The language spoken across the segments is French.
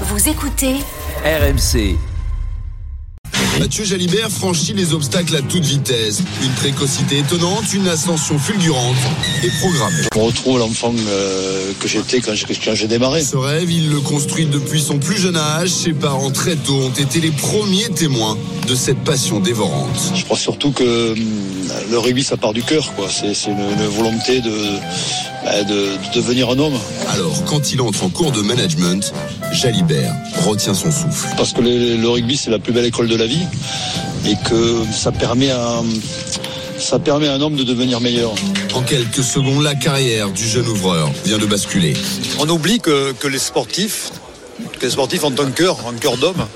Vous écoutez RMC. Mathieu Jalibert franchit les obstacles à toute vitesse. Une précocité étonnante, une ascension fulgurante et programmée. Je retrouve l'enfant euh, que j'étais quand j'ai, démarré. Ce rêve, il le construit depuis son plus jeune âge. Ses parents très tôt ont été les premiers témoins de cette passion dévorante. Je crois surtout que hum, le rugby, ça part du cœur. Quoi. C'est, une, une volonté de, de, de devenir un homme. Alors, quand il entre en cours de management, Jalibert retient son souffle. Parce que le, le rugby, c'est la plus belle école de la vie et que ça permet à, ça permet à un homme de devenir meilleur. En quelques secondes, la carrière du jeune ouvreur vient de basculer. On oublie que, que les sportifs, que les sportifs ont un cœur, un cœur d'homme.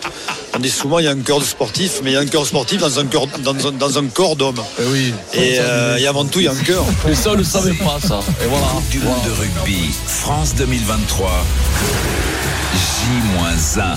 On dit souvent il y a un cœur de sportif, mais il y a un cœur sportif dans un, cœur, dans un, dans un corps d'homme. oui. Et, euh, et avant tout, il y a un cœur. Mais ça, on ne le savait pas, ça. Et voilà. Du monde de rugby, France 2023. J-1.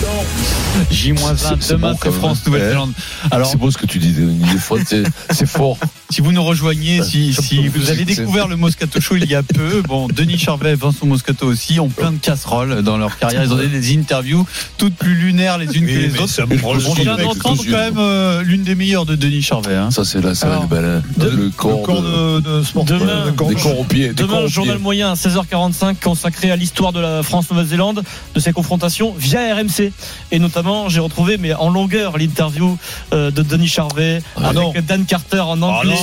J-1 demain c'est France Nouvelle-Zélande. Alors c'est beau ce que tu dis, Denis. Des fois, c'est c'est fort. si vous nous rejoignez, si, si vous avez découvert le Moscato Show il y a peu, bon Denis Charvet, Vincent Moscato aussi ont plein de casseroles dans leur carrière. Ils ont donné des interviews toutes plus lunaires les unes que les autres. On vient d'entendre quand même euh, l'une des meilleures de Denis Charvet. Hein. Ça, c'est là, ça, Alors, le, corps, de, de sport. Demain, de corps des de- corps des corps Demain, journal moyen à 16h45 consacré à l'histoire de la France-Nouvelle-Zélande, de ses confrontations via RMC. Et notamment, j'ai retrouvé, mais en longueur, l'interview euh, de Denis Charvet Ah avec non. Dan Carter en anglais.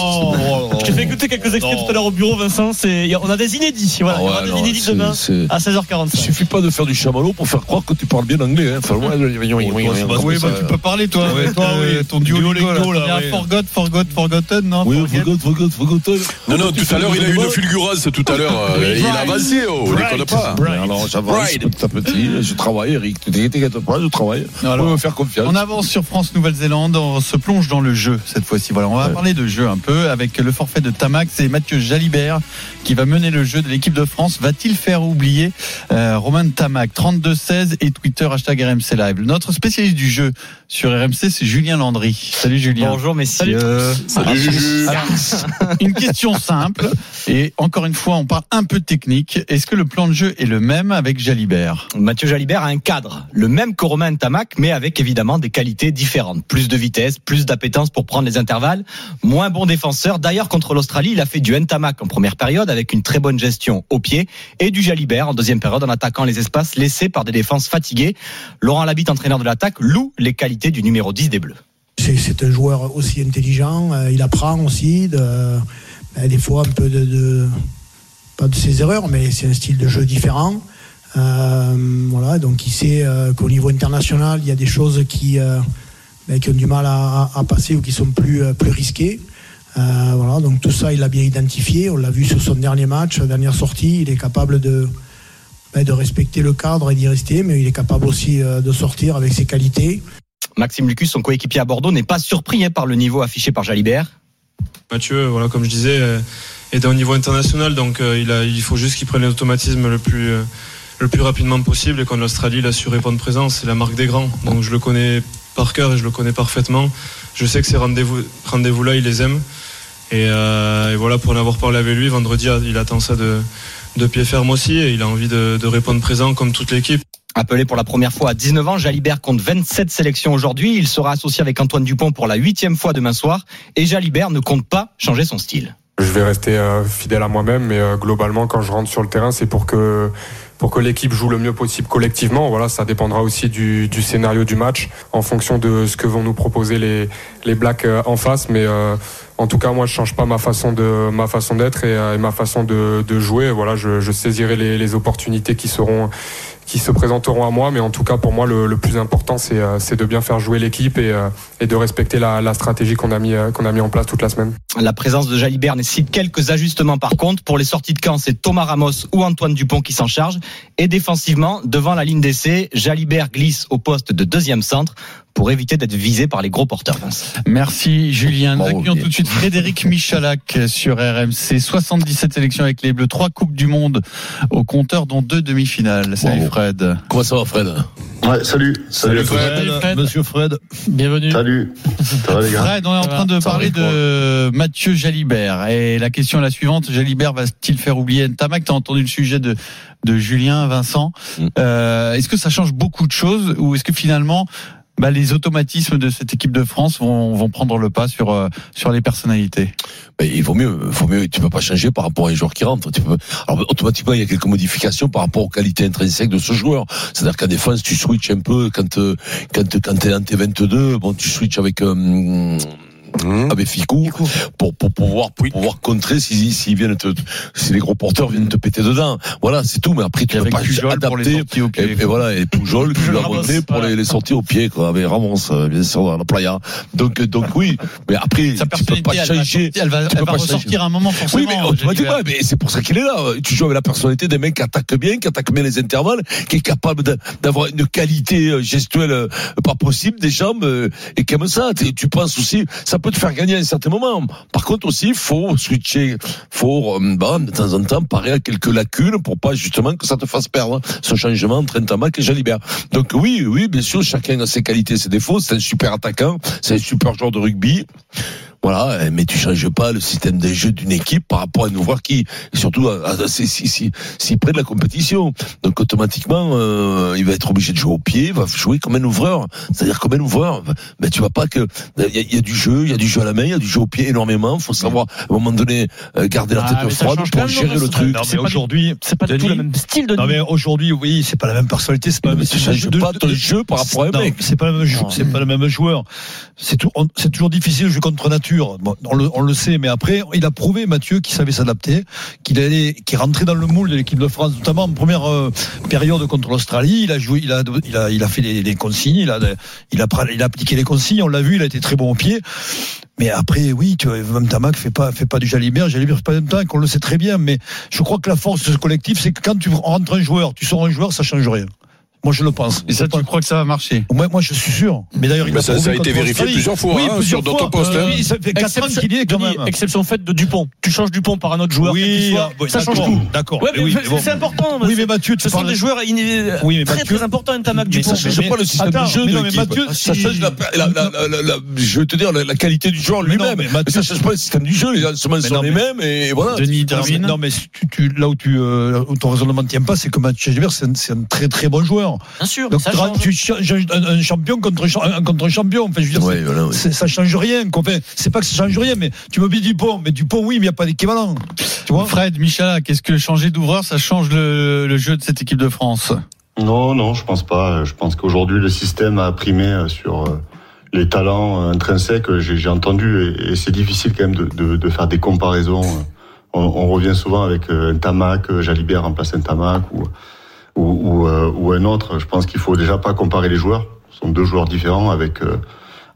Je t'ai fait écouter quelques extraits Non. tout à l'heure au bureau, Vincent. C'est, on a des inédits. Voilà, Ah il y aura ouais, des non, inédits demain c'est- à 16h45. Il suffit pas de faire du chamallow pour faire croire que tu parles bien anglais. Hein. Enfin, ouais, oui, oui, oui, oui, oui, Oui, bah, tu peux parler, toi. Ouais, toi, euh, oui. Ton Duolingo, là. a. Forgot, Forgot, Forgotten, non Oui, forgot, forgot, forgotten. Non, non, tout à l'heure, il a eu une fulgurance tout à l'heure. euh, Il a avancé, oh, déconne pas. Mais Alors, j'avance petit à petit. Je travaille, Eric. Tu t'inquiète pas, je travaille. Alors, On me faire confiance. On avance sur France Nouvelle-Zélande, on se plonge dans le jeu cette fois-ci. Voilà, on va Ouais. parler de jeu un peu avec le forfait de Tamax et Mathieu Jalibert qui va mener le jeu de l'équipe de France. Va-t-il faire oublier euh, Romain Tamac 32-16 et Twitter hashtag RMC Live. Notre spécialiste du jeu sur RMC, c'est Julien Landry. Salut Julien. Bonjour messieurs. Salut. Alors, une question simple et encore une fois, on parle un peu de technique. Est-ce que le plan de jeu est le même avec Jalibert? Mathieu Jalibert a un cadre, le même que Romain Tamac, mais avec évidemment des qualités différentes. Plus de vitesse, plus d'appétence pour prendre les intervalles, moins bon défenseur. D'ailleurs, contre l'Australie, il a fait du Ntamak en première période avec une très bonne gestion au pied et du Jalibert en deuxième période en attaquant les espaces laissés par des défenses fatiguées. Laurent Labitte, entraîneur de l'attaque, loue les qualités du numéro 10 des Bleus. C'est- un joueur aussi intelligent, euh, il apprend aussi, euh, des fois un peu pas de ses erreurs, mais c'est un style de jeu différent. Euh, voilà, donc il sait euh, qu'au niveau international, il y a des choses qui, euh, ben, qui ont du mal à, à passer ou qui sont plus, plus risquées. Euh, voilà, donc tout ça, il l'a bien identifié. On l'a vu sur son dernier match, dernière sortie. Il est capable de, ben, de respecter le cadre et d'y rester, mais il est capable aussi euh, de sortir avec ses qualités. Maxime Lucus, son coéquipier à Bordeaux, n'est pas surpris hein, par le niveau affiché par Jalibert. Mathieu, voilà, comme je disais, est au niveau international, donc euh, il, a, il faut juste qu'il prenne les automatismes le plus, euh, le plus rapidement possible. Et quand l'Australie, il a su répondre présent, c'est la marque des grands. Donc je le connais par cœur et je le connais parfaitement. Je sais que ces rendez-vous, rendez-vous-là, il les aime. Et, euh, et voilà, pour en avoir parlé avec lui, vendredi, il attend ça de, de pied ferme aussi. Et il a envie de, de répondre présent comme toute l'équipe. Appelé pour la première fois à 19 ans, Jalibert compte 27 sélections aujourd'hui. Il sera associé avec Antoine Dupont pour la huitième fois demain soir. Et Jalibert ne compte pas changer son style. Je vais rester euh, fidèle à moi-même, mais euh, globalement, quand je rentre sur le terrain, c'est pour que pour que l'équipe joue le mieux possible collectivement. Voilà, ça dépendra aussi du, du scénario du match, en fonction de ce que vont nous proposer les les Blacks euh, en face. Mais euh, en tout cas, moi, je change pas ma façon de ma façon d'être et, euh, ma façon de, de jouer. Voilà, je, je saisirai les, les opportunités qui seront qui se présenteront à moi. Mais en tout cas, pour moi, le, plus important, c'est euh, c'est de bien faire jouer l'équipe et, euh, de respecter la, la stratégie qu'on a mis euh, qu'on a mis en place toute la semaine. La présence de Jalibert nécessite quelques ajustements par contre. Pour les sorties de camp, c'est Thomas Ramos ou Antoine Dupont qui s'en charge. Et défensivement, devant la ligne d'essai, Jalibert glisse au poste de deuxième centre pour éviter d'être visé par les gros porteurs. Merci Julien. Nous accueillons tout de suite Frédéric Michalak sur RMC. 77 sélections avec les Bleus, 3 Coupes du Monde au compteur, dont deux demi-finales. Salut. Fred. Comment ça va, Fred? Ouais, salut. Salut. Salut, Fred. Monsieur Fred. Bienvenue. Salut. Ça va les gars? Fred, on est en train de ça parler de Mathieu Jalibert. Et la question est la suivante. Jalibert va-t-il faire oublier Ntamak? T'as entendu le sujet de, de Julien, Vincent. Mm. Euh, est-ce que ça change beaucoup de choses ou est-ce que finalement, bah, les automatismes de cette équipe de France vont, vont prendre le pas sur, euh, sur les personnalités Mais il vaut mieux, faut mieux, tu peux pas changer par rapport à un joueur qui rentre. Tu peux, alors, automatiquement, il y a quelques modifications par rapport aux qualités intrinsèques de ce joueur. C'est-à-dire qu'en défense, tu switches un peu quand, euh, quand, quand t'es en T22, bon, tu switches avec, euh, avec Ficou pour, pour pouvoir, pour pouvoir contrer si, s'ils viennent te, si les gros porteurs viennent te péter dedans. Voilà, c'est tout. Mais après, tu peux pas pour adapter. au pied. Et, et voilà, et Pujol qui Ramos, monté pour voilà. les, les sorties au pied, quoi, avec Ramos, euh, bien sûr, dans la playa. Donc, donc oui. Mais après, Sa tu peux pas personnalité, elle va, changer. elle va, elle va ressortir changer. à un moment forcément. Oui, mais Jalibert. mais c'est pour ça qu'il est là. Tu joues avec la personnalité des mecs qui attaquent bien, qui attaquent bien les intervalles, qui est capable d'avoir une qualité euh, gestuelle euh, pas possible des jambes, euh, et comme ça, tu tu penses aussi, ça peut te faire gagner à un certain moment. Par contre aussi, faut switcher, faut euh, bah, de temps en temps parer à quelques lacunes pour pas justement que ça te fasse perdre ce changement entre Ntamak et Jalibert. Donc oui, oui, bien sûr, chacun a ses qualités, ses défauts. C'est un super attaquant, c'est un super joueur de rugby. Voilà, eh, mais tu changes pas le système de jeu d'une équipe par rapport à un joueur qui, et surtout, si, si, si, si près de la compétition. Donc automatiquement, euh, il va être obligé de jouer au pied, il va jouer comme un ouvreur. C'est-à-dire comme un ouvreur. Mais tu vois pas que il y, a- il y a du jeu, il y a du jeu à la main, il y a du jeu au pied énormément. Faut savoir à un moment donné euh, garder la Ah, tête ça froide pour même, gérer non, le truc. non, C'est aujourd'hui, c'est pas du tout le même style de Non mais aujourd'hui, oui, c'est pas la même personnalité, c'est pas. Mais tu changes de- pas de- ton jeu par rapport à un non, mec. C'est pas le même c'est pas le même joueur. C'est tout- on- c'est toujours difficile de jouer contre nature. On, le, sait, mais après, il a prouvé Mathieu qu'il savait s'adapter, qu'il allait, qu'il rentrait dans le moule de l'équipe de France, notamment en première euh, période contre l'Australie. Il a joué, il a, il a, fait les consignes, il a, il a, pra- il a appliqué les consignes. On l'a vu, il a été très bon au pied. Mais après, oui, tu vois, même Tamac fait pas, fait pas du Jalibert. Jalibert fait pas même temps qu'on le sait très bien. Mais je crois que la force de ce collectif, c'est que quand tu rentres un joueur, tu sors un joueur, ça change rien. Moi, je le pense. Et ça, tu crois que ça va marcher? Moi, moi, je suis sûr. Mais d'ailleurs, il Mais a ça- ça a été vérifié plusieurs fois, Oui, hein, plusieurs sur d'autres fois. postes, hein. Oui, ça fait 4 ans Exception, qu'il y est quand même. exception faite de Dupont. Tu changes Dupont par un autre joueur. Oui, soit, ah, oui, ça change tout. D'accord. Ouais, mais oui, c'est- mais bon. c'est important. Oui, mais Mathieu, ce sont des joueurs iné- Oui, mais très très importants, Ntamak Dupont. ça change pas le système de jeu non, mais. Mathieu, ça change je veux te dire la, qualité du joueur lui-même. mais ça change pas le système du jeu. Les Mais sont non, les mais- mêmes et voilà. Denis Non, mais, termine. non, mais tu, tu- là où, tu, euh, où ton raisonnement ne tient pas, c'est que Mathieu c'est un très très bon joueur. Bien sûr, Donc ça tu, change. tu changes un, un champion contre un, contre champion. Enfin, je veux dire, Ouais, c'est- voilà, ouais. c'est- ça change rien. Enfin, c'est pas que ça change rien, mais tu me dis Dupont, mais Dupont, oui, mais il n'y a pas d'équivalent. Tu vois Fred, Michel, qu'est-ce que changer d'ouvreur, ça change le, le jeu de cette équipe de France? Non, non, je pense pas. Je pense qu'aujourd'hui, le système a primé euh, sur euh, les talents euh, intrinsèques. J'ai entendu, et, et c'est difficile quand même de, de, de faire des comparaisons. On, on revient souvent avec un Tamac, Jalibert remplace un Tamac ou, ou, euh, ou un autre. Je pense qu'il faut déjà pas comparer les joueurs. Ce sont deux joueurs différents avec euh,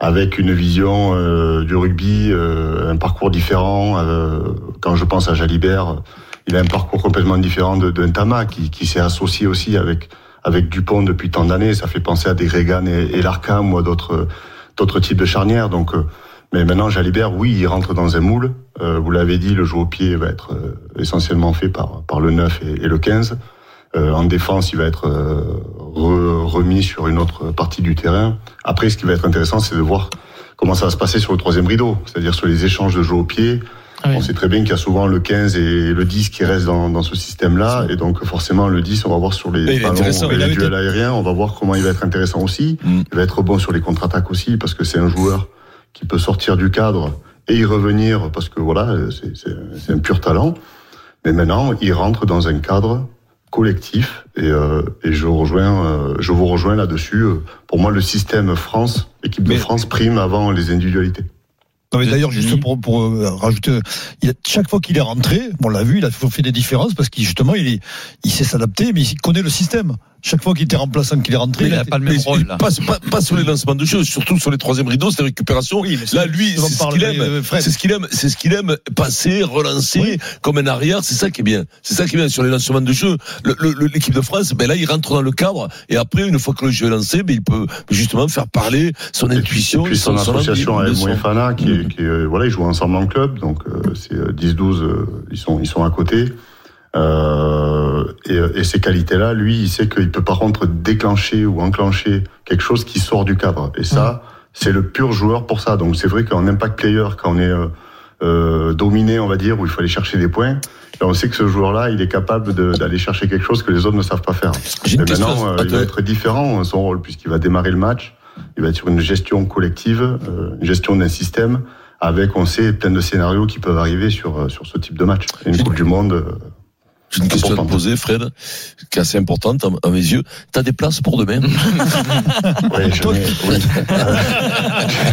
avec une vision euh, du rugby, euh, un parcours différent. Euh, quand je pense à Jalibert, il a un parcours complètement différent de, de qui, qui s'est associé aussi avec avec Dupont depuis tant d'années. Ça fait penser à des Regan et, et l'Arkham ou à d'autres d'autres types de charnières. Donc, euh, mais maintenant Jalibert, oui, il rentre dans un moule. Euh, vous l'avez dit, le jeu au pied va être euh, essentiellement fait par par le 9 et, et le 15. Euh, en défense, il va être euh, re- remis sur une autre partie du terrain. Après, ce qui va être intéressant, c'est de voir comment ça va se passer sur le troisième rideau, c'est-à-dire sur les échanges de jeu au pied. Ah oui. On sait très bien qu'il y a souvent le 15 et le 10 qui restent dans, dans ce système-là, et donc forcément le 10, on va voir sur les ballons et les duels aériens, on va voir comment il va être intéressant aussi. Mm. Il va être bon sur les contre-attaques aussi, parce que c'est un joueur qui peut sortir du cadre et y revenir, parce que voilà, c'est- c'est c'est un pur talent. Mais maintenant, il rentre dans un cadre collectif et, euh, et je rejoins, euh, je vous rejoins là-dessus. Euh, Pour moi, le système France, l'équipe de Mais- France prime avant les individualités. Non, mais d'ailleurs, juste pour, pour rajouter, il a, chaque fois qu'il est rentré, on l'a vu, il a fait des différences parce qu'il justement, il, est, il sait s'adapter, mais il connaît le système. Chaque fois qu'il était remplaçant, qu'il est rentré, Mais il a n'a pas le même rôle. Là. pas, pas, pas sur les lancements de jeu, surtout sur les troisième rideaux, c'est récupération. Oui, mais Là, c'est- lui, c'est ce qu'il aime. euh. C'est ce qu'il aime, c'est ce qu'il aime, passer, relancer, Oui. comme un arrière, c'est ça qui est bien. C'est ça qui est bien sur les lancements de jeu. Le- le- L'équipe de France, ben là, il rentre dans le cadre, et après, une fois que le jeu est lancé, ben il peut justement faire parler son intuition, Et puis son, son, association avec Moefana, qui, est- qui est, euh, voilà, ils jouent ensemble en club, donc euh, c'est euh, 10-12, euh, ils sont ils sont à côté. Euh, et, et ces qualités-là, lui, il sait qu'il peut par contre déclencher ou enclencher quelque chose qui sort du cadre. Et ça, c'est le pur joueur pour ça. Donc c'est vrai qu'en impact player, quand on est euh, euh, dominé, on va dire, où il faut aller chercher des points, ben, on sait que ce joueur-là, il est capable d'aller chercher quelque chose que les autres ne savent pas faire. Et maintenant, euh, il va être différent son rôle puisqu'il va démarrer le match. Il va être sur une gestion collective, euh, une gestion d'un système avec, on sait, plein de scénarios qui peuvent arriver sur sur ce type de match. Une Coupe du Monde. J'ai une question à te poser, Fred, qui est assez importante à, à mes yeux. T'as des places pour demain oui.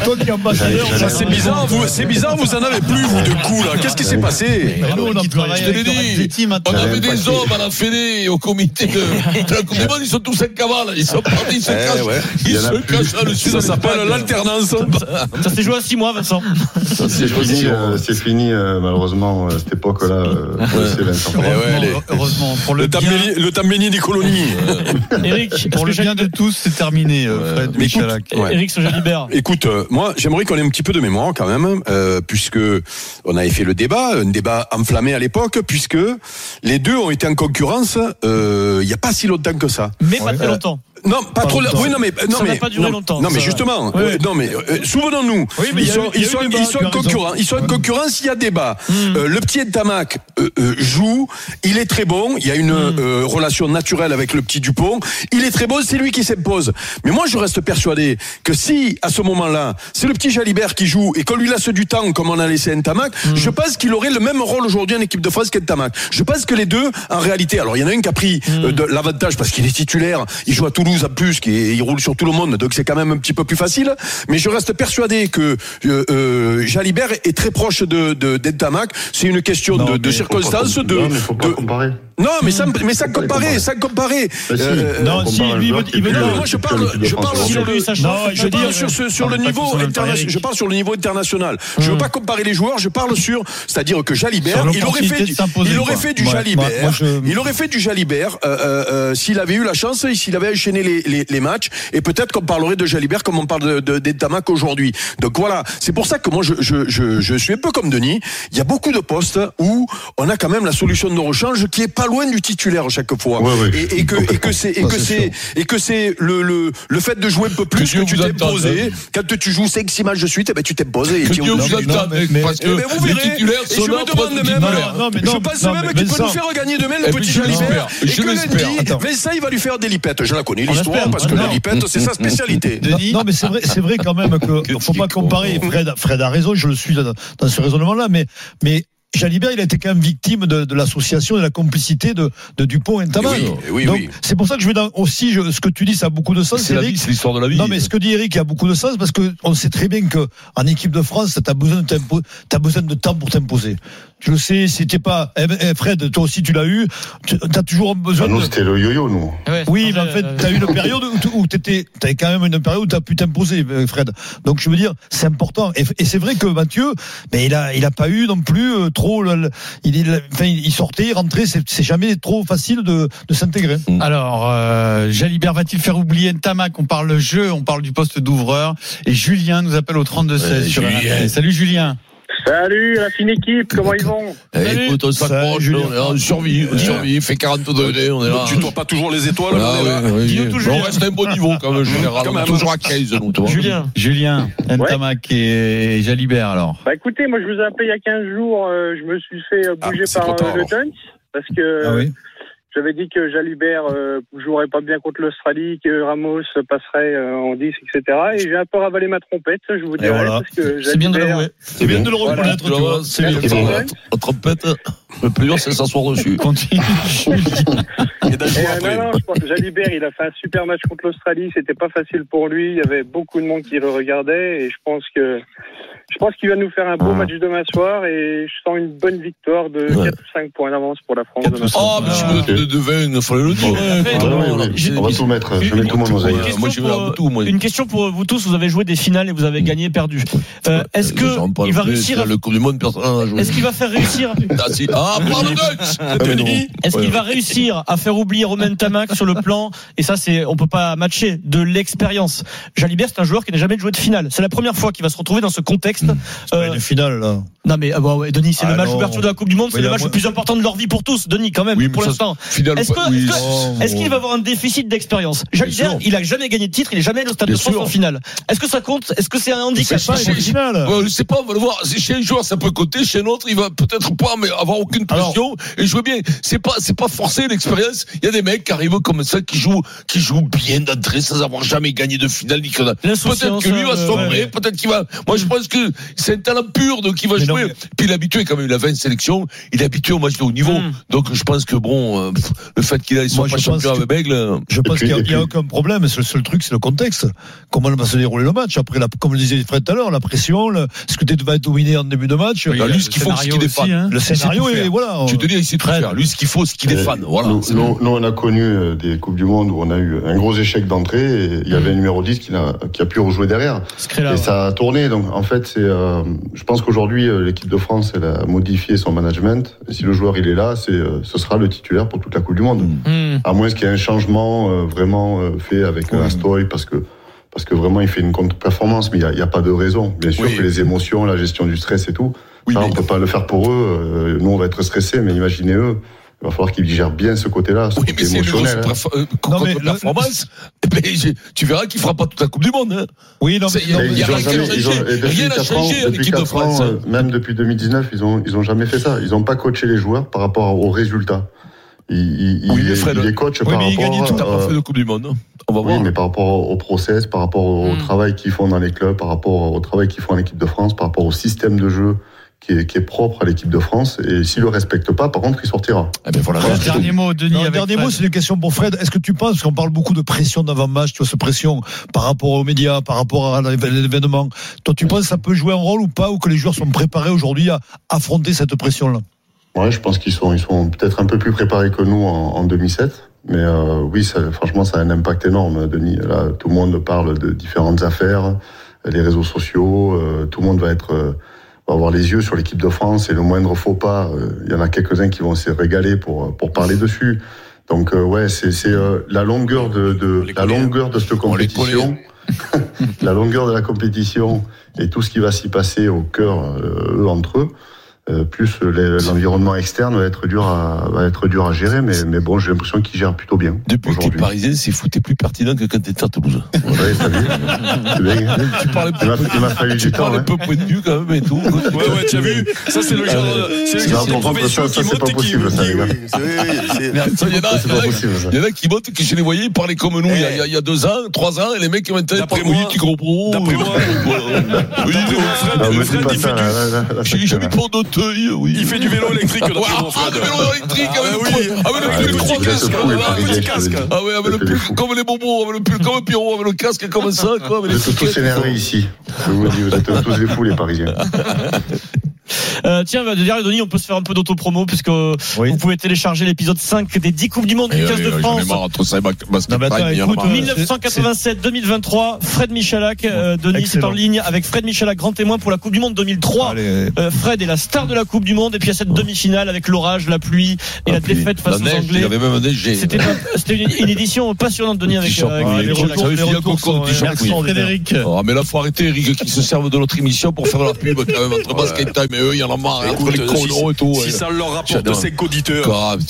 Toi qui es ambassadeur, Ça c'est bizarre, vous, c'est bizarre, vous en avez plus vous de coups là. Qu'est-ce qui s'est passé Mais nous, on travaille avec dit. Avait des hommes à la Fédé au comité de, de la Coupe du Monde, ils sont tous en cavale. Ils sont partis, ils se Eh cachent. ouais. Ils se cachent là, le sud Ça s'appelle l'alternance. Ça s'est joué à 6 mois, Vincent. C'est fini, euh, c'est fini euh, malheureusement euh, cette époque-là. euh, pour le C20. Ouais, allez. Heureusement, heureusement, pour le, Le temps bien, béni- le des colonies. Eric, pour le bien de tous, c'est terminé, euh, Fred Mais écoute, Michalak. ouais. Eric ce Jalibert. Écoute, euh, moi, j'aimerais qu'on ait un petit peu de mémoire quand même, euh, puisque on avait fait le débat, un débat enflammé à l'époque, puisque les deux ont été en concurrence euh, il n'y a pas si longtemps que ça. Mais pas très longtemps. Non, pas, trop. longtemps. Oui, non mais non Ça n'a mais pas duré non, longtemps, Non mais justement, Oui, euh, non mais euh, souvenons-nous. Oui, mais ils il y a sont ils sont ils sont concurrence, ils sont en concurrence, il y a débat. Hmm. Euh, le petit Ntamak euh, euh, joue, il est très bon, il y a une Hmm. euh, relation naturelle avec le petit Dupont, il est très bon, c'est lui qui s'impose. Mais moi je reste persuadé que si à ce moment-là, c'est le petit Jalibert qui joue et qu'on lui laisse du temps comme on a laissé Ntamak, Hmm. je pense qu'il aurait le même rôle aujourd'hui en équipe de France qu'Ntamak. Je pense que les deux en réalité, alors il y en a un qui a pris de l'avantage parce qu'il est titulaire, il joue à Toulouse en plus, qui il roule sur tout le monde, donc c'est quand même un petit peu plus facile. Mais je reste persuadé que euh, euh, Jalibert est très proche de de d'Entamac. C'est une question Non, de, de circonstances, de, Non, mais faut pas de- comparer. Non, mais ça, mais ça comparer. ça comparer. Bah. Euh, non, On si, lui, il veut- moi, je parle- je parle sur le- je veut parle sur, ce- sur le niveau international. Je parle sur le niveau international. Je veux pas comparer les joueurs. Je parle sur, c'est-à-dire que Jalibert, il aurait fait, du, il aurait fait du Jalibert. Il aurait fait du Jalibert euh, euh, euh, s'il avait eu la chance, et s'il avait enchaîné les, les, les matchs. Et peut-être qu'on parlerait de Jalibert comme on parle de, de, d'Entamac aujourd'hui. Donc voilà, c'est pour ça que moi je, je, je, je suis un peu comme Denis. Il y a beaucoup de postes où on a quand même la solution de rechange qui est pas loin du titulaire à chaque fois. Ouais, ouais, et, et que et que c'est et Ça, que c'est et que c'est le, le le fait de jouer un peu plus que, tu t'es posé. hein. Quand tu joues 5 6 matchs de suite, eh ben tu t'es posé. et Que tu- Dieu non, vous entende, mais- mais- parce que eh ben, vous les titulaires Et je là me demande même, titulaires. Non, mais je pense non, même qu'il peut nous faire gagner demain Eh le ben, petit Jalibert. Et je que lundi. Vincent, il va lui faire des lipettes. Je la connais On l'histoire parce que la lipette, c'est sa spécialité. Non, mais c'est vrai, c'est vrai quand même que, faut pas tu comparer. Fred, Fred a raison, je le suis dans, ce raisonnement-là, mais, mais Jalibert, il a été quand même victime de, de l'association et de la complicité de, de Dupont et. Oui, oui, Donc, oui. c'est pour ça que je vais dans, aussi, je- ce que tu dis, ça a beaucoup de sens, C'est l'histoire de la vie. Non, mais ce que dit Eric, il a beaucoup de sens parce que on sait très bien que en équipe de France, t'as besoin de t'impo- t'as besoin de temps pour t'imposer. Le sais, c'était pas, eh ben, eh, Fred, toi aussi tu l'as eu, tu as toujours besoin Ah, nous, de, c'était le yo-yo, nous. Ouais, oui, mais en fait, tu as eu une période où, tu- t'avais quand même une période où tu as pu t'imposer, euh, Fred. Donc, je veux dire, c'est important. Et, et c'est vrai que Mathieu, mais il a, il a pas eu non plus euh, trop, le- le- il, il, enfin, il sortait, il rentrait, c'est, c'est jamais trop facile de, de s'intégrer. Alors, euh, Jalibert va-t-il faire oublier Ntamak On parle jeu, on parle du poste d'ouvreur. Et Julien nous appelle au 32-16 Ouais. Salut Julien. Salut la fine équipe, comment ils vont Eh, Salut. écoute, on s'accroche, Julien. on est en survie, on survie, il fait 40 degrés, on est là. Tu dois pas toujours les étoiles, Ah, on est là. tout, Mais Julien. On reste à un bon niveau quand même, général. Quand On même. toujours à 15, nous, toi. Julien. Julien, Ntamak et Jalibert alors. Bah écoutez, moi je vous ai appelé il y a 15 jours, euh, je me suis fait euh, Ah, bouger par euh, le. Duns parce que Ah oui. J'avais dit que Jalibert euh, jouerait pas bien contre l'Australie, que Ramos passerait euh, en 10, etc. Et j'ai un peu ravalé ma trompette, je vous dirais, voilà. C'est bien de l'avouer. C'est bien de le reconnaître, Tu tu vois, c'est bien. La trompette, le plus dur, c'est s'asseoir dessus. Continue. Et Et, euh, après. non, non, je pense que Jalibert, il a fait un super match contre l'Australie. C'était pas facile pour lui. Il y avait beaucoup de monde qui le regardait. Et je pense que, je pense qu'il va nous faire un beau match demain soir. Et je sens une bonne victoire de Ouais. 4 ou 5 points d'avance pour la France demain soir. Oh, mais vous êtes de, de vin, il fallait le dire. hein. Ah, On va tout mettre. Je mets tout mon oseille. Une Moi, question, je vais tout, moi. une question pour vous tous. Vous avez joué des finales et vous avez gagné, perdu. Euh, Est-ce que il va plus, réussir à- Le Coupe du Monde, personne. Est-ce qu'il va faire réussir Ah, si. Ah, pardon, mais non. Denis Est-ce Ouais. qu'il va réussir à faire oublier Romain Tamac sur le plan et ça c'est on peut pas matcher de l'expérience. Jalibert c'est un joueur qui n'a jamais joué de finale. C'est la première fois qu'il va se retrouver dans ce contexte contexte. Euh, une finale là. Non mais ah bah ouais, Denis, c'est Ah le match d'ouverture de la Coupe du Monde, c'est le match moi- le plus important de leur vie pour tous, Denis quand même Oui, pour l'instant. finale, Est-ce que- oui, oh, est-ce qu'il va avoir un déficit d'expérience Jalibert, sûr. il a jamais gagné de titre, il est jamais allé au stade Bien de France sûr. en finale. Est-ce que ça compte Est-ce que c'est un handicap C'est C'est. Ouais, je sais pas, on va le voir. C'est Chez un joueur, ça peut côté, chez un autre, il va peut-être pas, mais avoir aucune pression et jouer bien. C'est pas, c'est pas forcé l'expérience. Il y a des mecs qui arrivent comme ça, qui jouent, qui jouent bien d'entrée sans avoir jamais gagné de finale. Peut-être que lui va euh, sombrer, ouais. peut-être qu'il va. Moi, je pense que c'est un talent pur, donc il va Mais non, jouer. mais- Puis il est habitué quand même. Il a 20 sélections. Il est habitué au match de haut niveau. Mm. Donc je pense que bon, euh, pff, le fait qu'il ait soit pas je pense champion avec Bègle. euh, Je pense qu'il n'y a, aucun problème. C'est le seul truc, c'est le contexte. Comment va se dérouler le match Après, la, comme le disait Fred tout à l'heure, la pression, le, ce que tu vas être dominé en début de match. Ah, lui, ce qu'il faut, c'est qu'il est fan. hein. Le scénario est voilà. Tu te dis, il sait tout faire. Lui, ce qu'il faut, c'est qu'il est Euh, fan. Voilà. Nous, on a connu euh, des Coupes du Monde où on a eu un gros échec d'entrée et il y avait un numéro 10 qui a, qui a pu rejouer derrière. Et ça a tourné. Donc, en fait, c'est, euh, je pense qu'aujourd'hui, euh, l'équipe de France, elle a modifié son management. Et si le joueur, il est là, c'est, euh, ce sera le titulaire pour toute la Coupe du Monde. Hmm. À moins qu'il y ait un changement euh, vraiment euh, fait avec un Astoy parce que, parce que vraiment, il fait une contre-performance. Mais il n'y a, il y a pas de raison. Bien sûr Oui. que les émotions, la gestion du stress et tout, Oui, ça, on peut pas le faire pour eux. Nous, on va être stressés, mais imaginez eux. Il va falloir qu'ils gèrent bien ce côté-là, ce Oui, côté mais émotionnel. hein. euh, Non, mais contre-performance. Eh ben, tu verras qu'il fera pas toute la Coupe du Monde. hein. Oui, non, mais, il y a- il rien n'a changé depuis l'équipe de quatre France. ans, hein. euh, même depuis 2019, ils ont, ils ont jamais fait ça. Ils ont pas coaché les joueurs par rapport aux résultats. Ils, ils, Oui, Fred, les coachent oui, par mais ils rapport gagnent tout, pas euh, fait de Coupe du Monde. hein. On va oui, voir. mais par rapport au process, par rapport au Mm. travail qu'ils font dans les clubs, par rapport au travail qu'ils font en équipe de France, par rapport au système de jeu qui est, qui est propre à l'équipe de France. Et s'il le respecte pas, par contre, il sortira. Eh ben, voilà. Voilà. Un dernier mot, Denis. Non, avec dernier Fred. mot, c'est une question pour Fred. Est-ce que tu penses qu'on parle beaucoup de pression d'avant-match, tu vois, cette pression par rapport aux médias, par rapport à l'événement Toi, tu penses que ça peut jouer un rôle ou pas, ou que les joueurs sont préparés aujourd'hui à affronter cette pression-là? Ouais, je pense qu'ils sont, ils sont peut-être un peu plus préparés que nous en, en 2007. Mais euh, oui, ça, franchement, ça a un impact énorme, Denis. Là, tout le monde parle de différentes affaires, les réseaux sociaux, euh, tout le monde va être, euh, va avoir les yeux sur l'équipe de France et le moindre faux pas, euh, il y en a quelques-uns qui vont se régaler pour pour parler dessus. Donc euh, ouais, c'est c'est euh, la longueur de, de la longueur de cette compétition, la longueur de la compétition et tout ce qui va s'y passer au cœur euh, eux entre eux. Euh, plus l'environnement externe va être dur à va être dur à gérer, mais mais bon, j'ai l'impression qu'ils gèrent plutôt bien Depuis que t'es aujourd'hui. parisien, c'est fou, t'es plus pertinent que quand t'étais à Toulouse. Ouais, bien. Tu parles Il m'a- il m'a fallu tu du temps. parles un hein. peu point de vue quand même et tout. Ouais, ouais, tu as vu Ça, c'est le genre, Euh, c'est le genre de pour profession ça, ça, qui c'est monte pas et qui. possible, ça, c'est- Ça, Ça, pas possible, ça. il y en a qui votent, que je les voyais, ils parlaient comme nous il y a- deux ans, trois ans, et les mecs qui maintenant D'après parlent, oui, moi- tu comprends. d'après moi-. Oui, Fred, pas il ça, fait du- J'ai ça jamais fait- pas d'Auteuil, oui. Il fait du vélo électrique, ah, du vélo électrique, Ah, avec oui. le avec le casques. casque, avec le casque. Ah ouais, avec le pull, comme les bonbons, avec le pull, comme un Pierrot, avec le casque comme ça, quoi, Vous êtes tous énervés ici. Je vous dis, vous êtes tous des fous, les Parisiens. Euh, tiens, bah, derrière Denis, on peut se faire un peu d'autopromo puisque vous pouvez télécharger l'épisode 5 des 10 Coupes du Monde du Eh 15 oui, de France. Non, attends, a écoute, marre. euh, 1987-2023, Fred Michalak, euh, Denis c'est en ligne avec Fred Michalak, grand témoin pour la Coupe du Monde 2003. Allez, Euh, Fred est la star de la Coupe du Monde et puis il y a cette demi-finale avec l'orage, la pluie et la, pluie. défaite face La aux neige, Anglais. il avait même neigé. C'était un- c'était une, une édition passionnante Denis avec, euh, avec les oui. Ah, mais là, faut arrêter, Eric, qui se servent de notre émission pour faire la pub, quand même, entre basket time et eux, il y en a marre, Écoute, les chronos si- et tout. Si ouais. ça leur rapporte J'adore. 5 auditeurs. Grave,